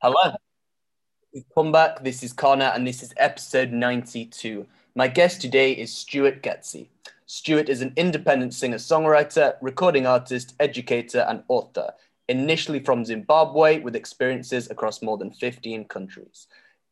Hello. We've come back. This is Connor, and this is episode 92. My guest today is Stuart Getsy. Stuart is an independent singer songwriter, recording artist, educator, and author, initially from Zimbabwe with experiences across more than 15 countries.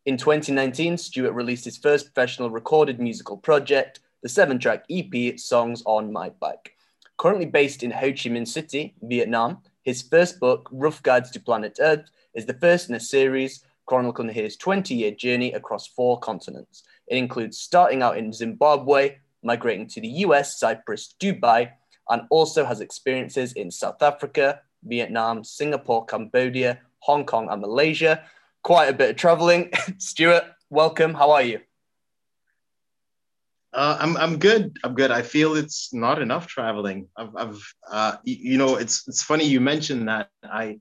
In 2019, Stuart released his first professional recorded musical project, the seven track EP Songs on My Bike. Currently based in Ho Chi Minh City, Vietnam, his first book, Rough Guides to Planet Earth, is the first in a series chronicling his 20 year journey across four continents. It includes starting out in Zimbabwe, migrating to the US, Cyprus, Dubai, and also has experiences in South Africa, Vietnam, Singapore, Cambodia, Hong Kong, and Malaysia. Quite a bit of traveling. Stuart, welcome. How are you? Uh, I'm I'm good. I'm good. I feel it's not enough traveling. I've, I've uh, you know, it's it's funny you mentioned that. I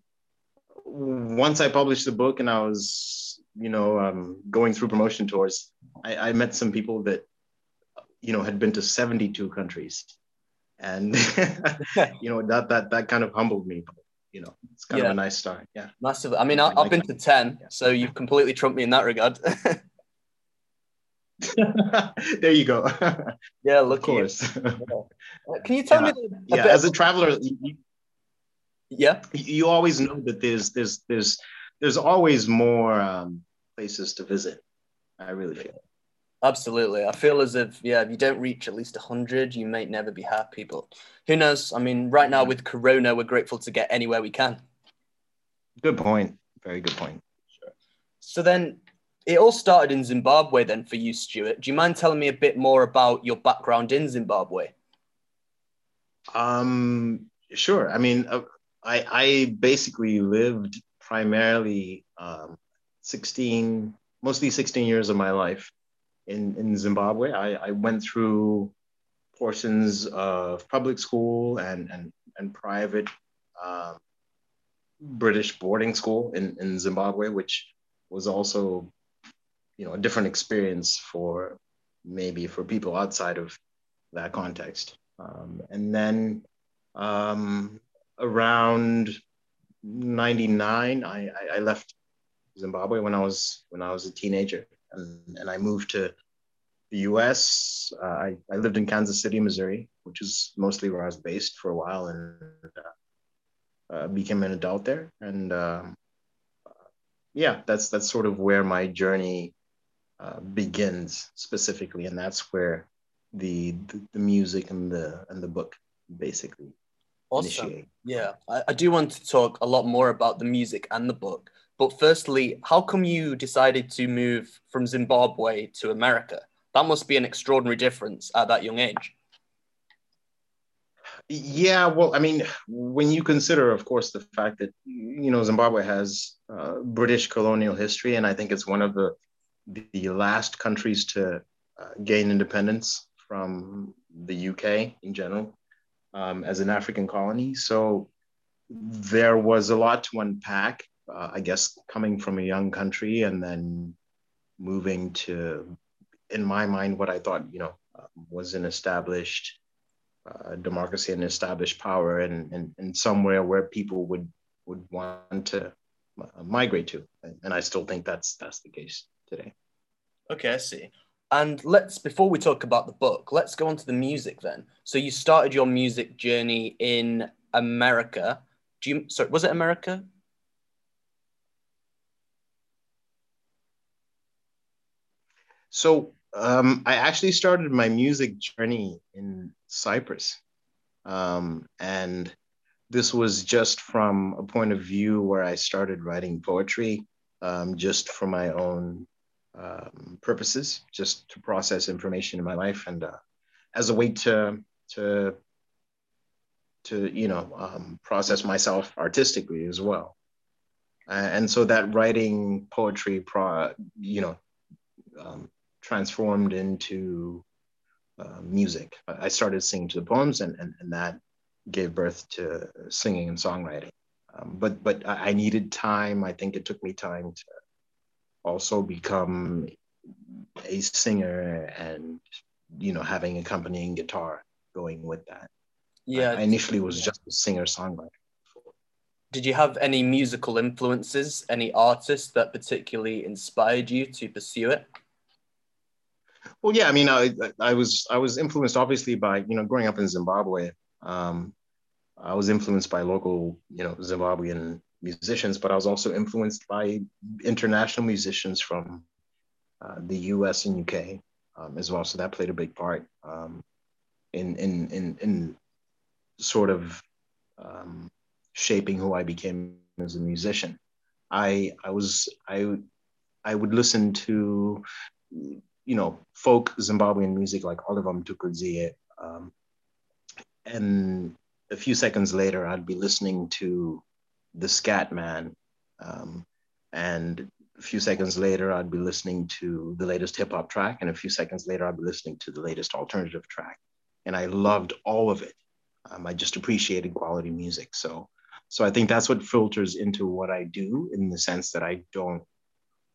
once I published the book and I was, you know, um, going through promotion tours, I, I met some people that, you know, had been to 72 countries, and you know that that that kind of humbled me. You know, it's kind yeah. of a nice start. Yeah, massive. I mean, I, have been to 10, yeah. so you've completely trumped me in that regard. there you go. Yeah, look, of course. Can you tell yeah. me? Yeah, as a traveler, you, yeah. You always know that there's there's there's there's always more um, places to visit. I really feel. Absolutely. I feel as if yeah if you don't reach at least 100 you may never be happy but who knows? I mean right now with corona we're grateful to get anywhere we can. Good point. Very good point. Sure. so then it all started in zimbabwe then for you stuart. Do you mind telling me a bit more about your background in zimbabwe? Um sure. I mean uh, I, I basically lived primarily um, 16, mostly 16 years of my life in, in Zimbabwe. I, I went through portions of public school and, and, and private uh, British boarding school in, in Zimbabwe, which was also, you know, a different experience for maybe for people outside of that context. Um, and then um, around 99 I, I, left zimbabwe when i was when i was a teenager. And, and i moved to the us uh, I, I lived in kansas city missouri which is mostly where i was based for a while and uh, uh, became an adult there. And um, yeah that's that's sort of where my journey uh, begins specifically. And that's where the, the the music and the and the book basically Awesome. Initiate. Yeah, I, I do want to talk a lot more about the music and the book. But firstly, how come you decided to move from Zimbabwe to America? That must be an extraordinary difference at that young age. Yeah, well, I mean, when you consider, of course, the fact that you know Zimbabwe has uh, British colonial history, and I think it's one of the the last countries to uh, gain independence from the UK in general um, as an African colony. So there was a lot to unpack, uh, I guess, coming from a young country and then moving to, in my mind, what I thought, you know, uh, was an established uh, democracy and established power and, and, and somewhere where people would, would want to uh, migrate to. And I still think that's, that's the case today. Okay, I see. And let's before we talk about the book, let's go on to the music then. So you started your music journey in America. Do you sorry, was it America? So um, I actually started my music journey in Cyprus. Um, and this was just from a point of view where I started writing poetry um, just for my own um, purposes, just to process information in my life and uh, as a way to to to you know um, process myself artistically as well. And so that writing poetry, pro, you know, um, transformed into uh, music. I started singing to the poems, and, and, and that gave birth to singing and songwriting. Um, but but I needed time. I think it took me time to also become a singer and you know having accompanying guitar going with that. Yeah, I, initially was just a singer songwriter. did you have any musical influences, any artists that particularly inspired you to pursue it? Well, yeah, I mean, I I was I was influenced obviously by you know growing up in Zimbabwe. Um, I was influenced by local you know Zimbabwean musicians, but I was also influenced by international musicians from uh, the U.S. and U.K. Um, as well. So that played a big part um, in in in in sort of um, shaping who I became as a musician. I I was I I would listen to you know folk Zimbabwean music like Oliver Mtukudzi, um, and a few seconds later I'd be listening to the Scat Man, um, and a few seconds later I'd be listening to the latest hip hop track, and a few seconds later I'd be listening to the latest alternative track, and I loved all of it. Um, I just appreciated quality music, so so I think that's what filters into what I do in the sense that I don't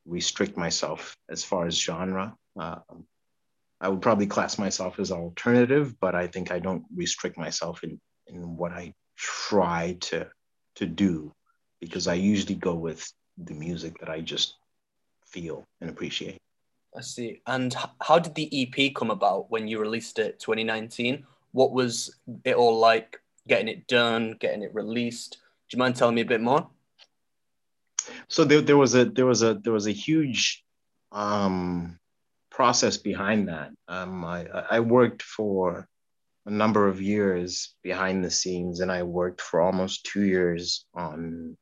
restrict myself as far as genre. Uh, I would probably class myself as alternative, but I think I don't restrict myself in, in what I try to to do because I usually go with the music that I just feel and appreciate. I see. And how did the EP come about when you released it 2019? What was it all like getting it done, getting it released? Do you mind telling me a bit more? So there, there was a there was a there was a huge um, process behind that. Um, I, I worked for a number of years behind the scenes, and I worked for almost two years on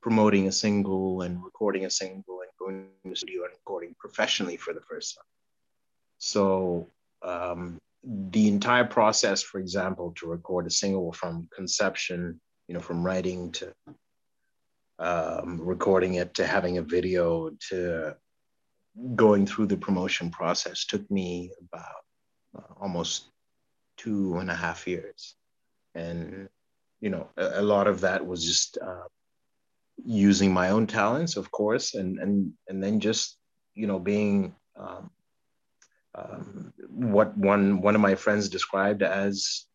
promoting a single and recording a single and going to the studio and recording professionally for the first time. So um, the entire process, for example, to record a single from conception you know, from writing to um, recording it to having a video to going through the promotion process took me about uh, almost two and a half years. And, you know, a, a lot of that was just uh, using my own talents, of course, and, and, and then just, you know, being um, um, what one, one of my friends described as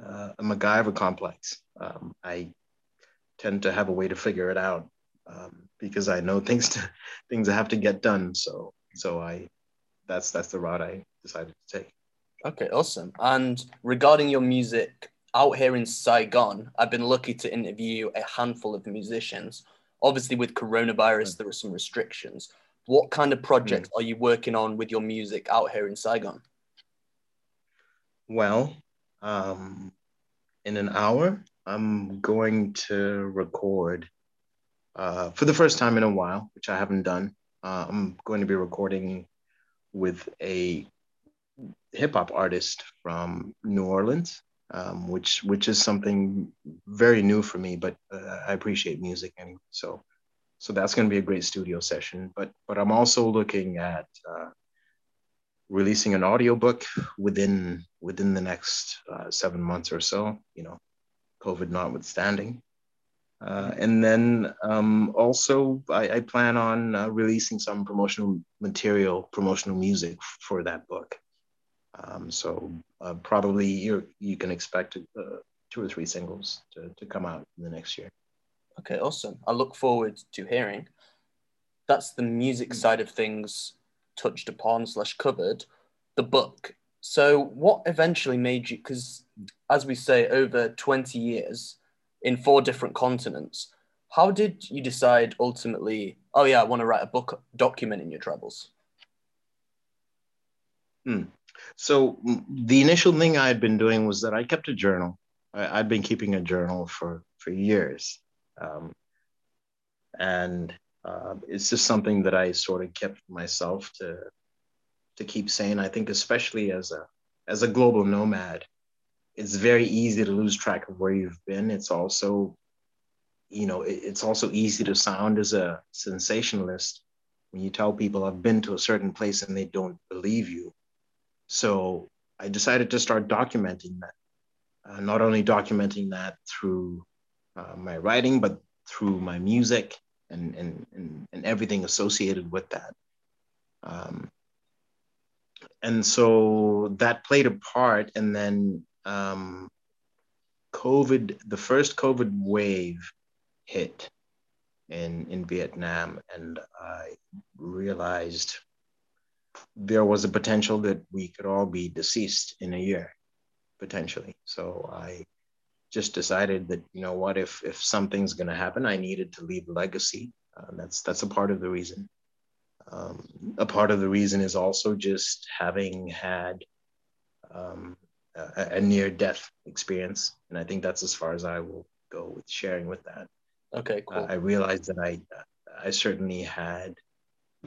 uh, a MacGyver complex. Um, I tend to have a way to figure it out um, because I know things to, things that have to get done. So so I that's that's the route I decided to take. Okay, awesome. And regarding your music out here in Saigon, I've been lucky to interview a handful of musicians. Obviously, with coronavirus, there are some restrictions. What kind of projects mm. are you working on with your music out here in Saigon? Well, um, in an hour, I'm going to record uh, for the first time in a while, which I haven't done. Uh, I'm going to be recording with a hip hop artist from New Orleans, um, which which is something very new for me. But uh, I appreciate music anyway, so so that's going to be a great studio session. But but I'm also looking at uh, releasing an audiobook within within the next uh, seven months or so, you know, COVID notwithstanding. Uh, and then um, also, I, I, plan on uh, releasing some promotional material, promotional music for that book. Um, so uh, probably you you can expect uh, two or three singles to, to come out in the next year. Okay, awesome. I look forward to hearing. That's the music side of things touched upon slash covered the book. So what eventually made you? Because as we say, over twenty years in four different continents. How did you decide ultimately? Oh yeah, I want to write a book documenting your travels. Hmm. So the initial thing I had been doing was that I kept a journal. I, had been keeping a journal for for years, um, and uh, it's just something that I sort of kept myself to to keep saying. I think especially as a as a global nomad, it's very easy to lose track of where you've been. It's also, you know, it, it's also easy to sound as a sensationalist when you tell people I've been to a certain place and they don't believe you. So I decided to start documenting that. Uh, not only documenting that through uh, my writing, but through my music and, and, and, and everything associated with that. Um, and so that played a part. And then um, COVID, the first COVID wave hit in in Vietnam, and I realized there was a potential that we could all be deceased in a year, potentially. So I just decided that you know what, if if something's going to happen, I needed to leave a legacy. Uh, that's that's a part of the reason. Um, a part of the reason is also just having had um, a, a near death experience, and I think that's as far as I will go with sharing with that. Okay, cool. Uh, I realized that I I certainly had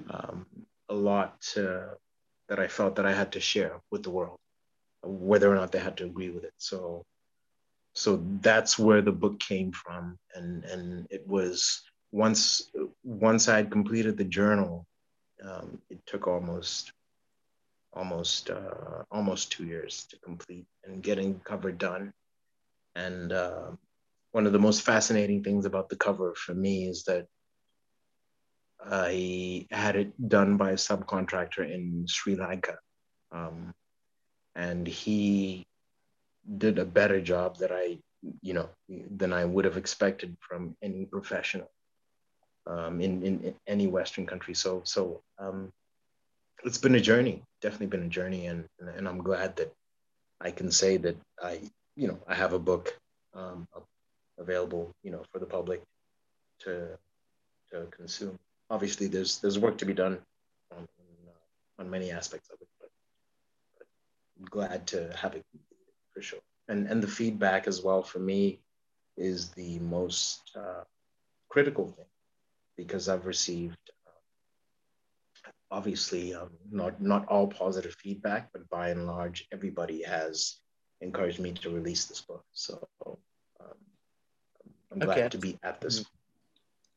um, a lot that I felt that I had to share with the world, whether or not they had to agree with it. So, so that's where the book came from, and and it was once once I had completed the journal, um, it took almost almost uh, almost two years to complete and getting cover done. And uh, one of the most fascinating things about the cover for me is that I had it done by a subcontractor in Sri Lanka. Um, and he did a better job that I, you know, than I would have expected from any professional um, in, in, in, any Western country. So, so um, it's been a journey, definitely been a journey. And, and I'm glad that I can say that I, you know, I have a book um, available, you know, for the public to, to consume obviously there's there's work to be done on, on, uh, many aspects of it, but, but, I'm glad to have it for sure. And and the feedback as well for me is the most uh, critical thing because I've received uh, obviously um, not not all positive feedback, but by and large everybody has encouraged me to release this book. So um, I'm glad okay. to be at this. Mm-hmm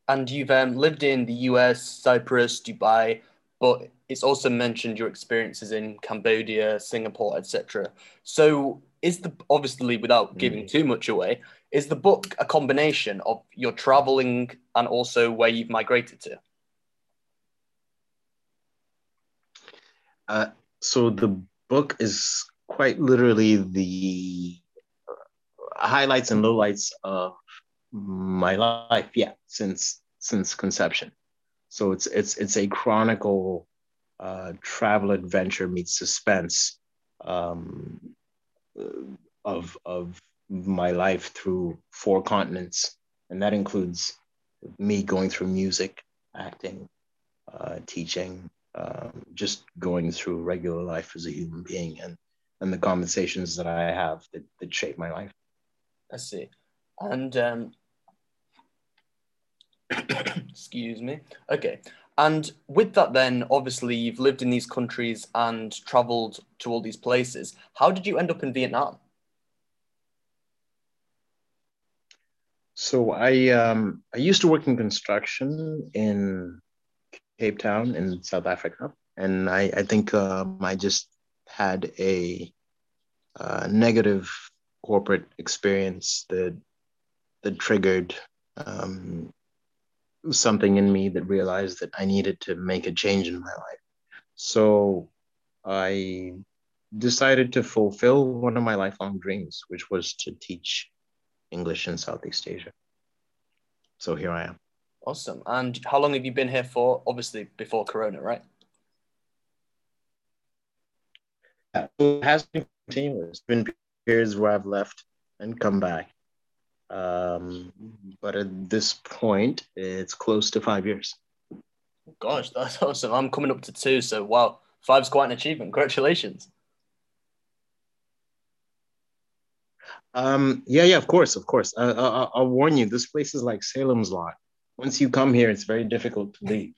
and you've um, lived in the US, Cyprus, Dubai, but it's also mentioned your experiences in Cambodia, Singapore, etc. So, is the obviously without giving mm. too much away, is the book a combination of your traveling and also where you've migrated to? Uh, so the book is quite literally the highlights and lowlights of my life yeah since since conception. So it's it's it's a chronicle uh, travel adventure meets suspense um, of of my life through four continents. And that includes me going through music acting uh, teaching um, just going through regular life as a human being and and the conversations that i have that, that shape my life. I see. And um, Excuse me. Okay. And with that, then, obviously, you've lived in these countries and traveled to all these places. How did you end up in Vietnam? So I um, I used to work in construction in Cape Town in South Africa, and I I think um, I just had a uh, negative corporate experience that that triggered um, something in me that realized that I needed to make a change in my life. So I decided to fulfill one of my lifelong dreams, which was to teach English in Southeast Asia. So here I am. Awesome. And how long have you been here for? Obviously, before Corona, right? Yeah, it has been continuous. It's been periods where I've left and come back. Um, but at this point, it's close to five years. Gosh, that's awesome. I'm coming up to two, so wow, five's quite an achievement. Congratulations. Um, yeah, yeah, of course, of course. I, I, I'll warn you, this place is like Salem's Lot. Once you come here, it's very difficult to leave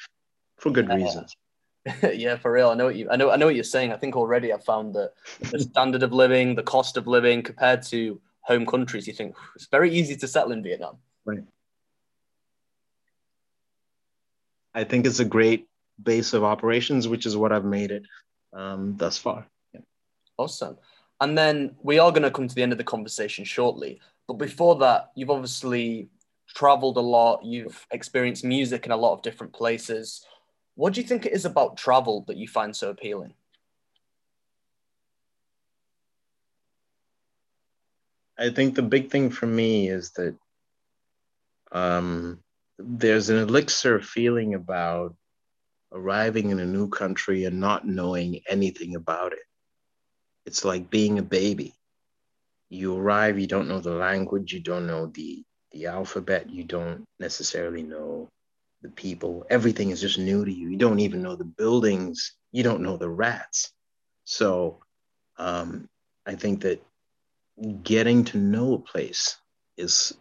for good reasons. yeah, for real. I know what you. I know. I know what you're saying. I think already I've found that the standard of living, the cost of living, compared to home countries, you think it's very easy to settle in Vietnam. Right. I think it's a great base of operations, which is what I've made it um, thus far. Yeah. Awesome. And then we are going to come to the end of the conversation shortly. But before that, you've obviously traveled a lot, you've experienced music in a lot of different places. What do you think it is about travel that you find so appealing? I think the big thing for me is that Um, there's an elixir feeling about arriving in a new country and not knowing anything about it. It's like being a baby. You arrive, you don't know the language, you don't know the, the alphabet, you don't necessarily know the people. Everything is just new to you. You don't even know the buildings, you don't know the rats. So um, I think that getting to know a place is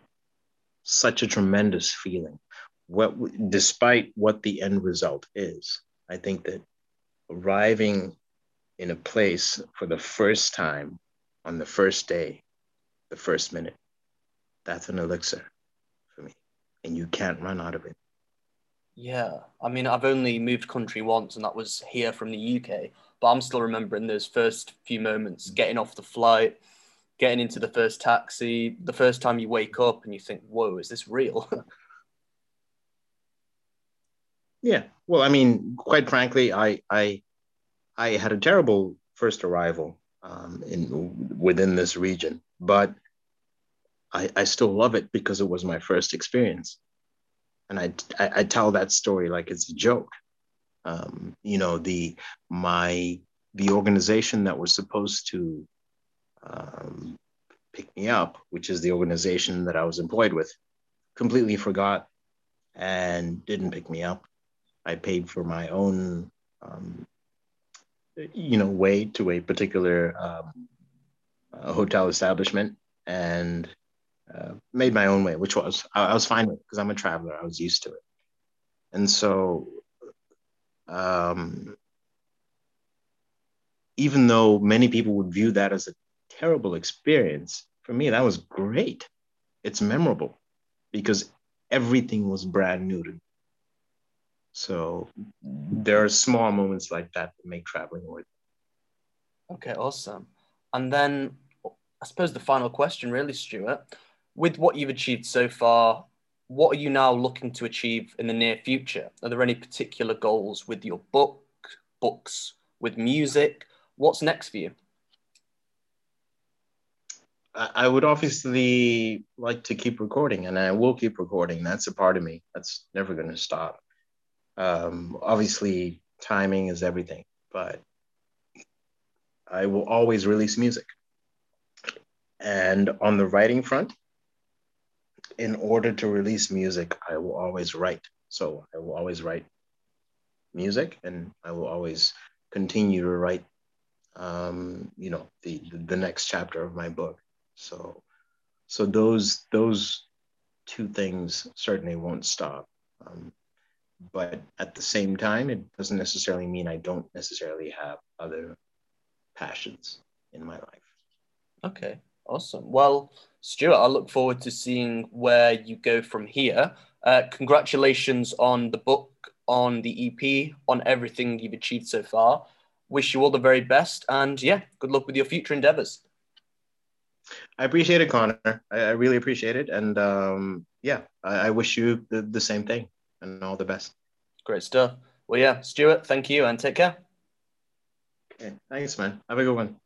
such a tremendous feeling. What, despite what the end result is, I think that arriving in a place for the first time on the first day, the first minute, that's an elixir for me. And you can't run out of it. Yeah. I mean, I've only moved country once, and that was here from the UK. But I'm still remembering those first few moments getting off the flight, getting into the first taxi, the first time you wake up and you think, whoa, is this real? yeah. Well, I mean, quite frankly, I, I, I had a terrible first arrival um, in within this region, but I, I still love it because it was my first experience, and I, I, I tell that story like it's a joke. Um, you know, the my the organization that was supposed to um, pick me up, which is the organization that I was employed with, completely forgot and didn't pick me up. I paid for my own um, you know, way to a particular um, uh, hotel establishment and uh, made my own way, which was I, I was fine with because I'm a traveler. I was used to it, and so um, even though many people would view that as a terrible experience, for me that was great. It's memorable because everything was brand new to me. So there are small moments like that that make traveling worth it. Okay, awesome. And then I suppose the final question, really, Stuart, with what you've achieved so far, what are you now looking to achieve in the near future? Are there any particular goals with your book, books, with music? What's next for you? I would obviously like to keep recording, and I will keep recording. That's a part of me that's never going to stop. Um, obviously, timing is everything, but I will always release music. And on the writing front, in order to release music, I will always write. So I will always write music, and I will always continue to write, um, you know, the the next chapter of my book. So, so those those two things certainly won't stop. Um, but at the same time, it doesn't necessarily mean I don't necessarily have other passions in my life. Okay, awesome. Well, Stuart, I look forward to seeing where you go from here. Uh, congratulations on the book, on the EP, on everything you've achieved so far. Wish you all the very best, and yeah, good luck with your future endeavors. I appreciate it, Connor. I, I really appreciate it, and um, yeah, I, I wish you the, the same thing and all the best. Great stuff. Well, yeah, Stuart, thank you and take care. Okay, thanks, man. Have a good one.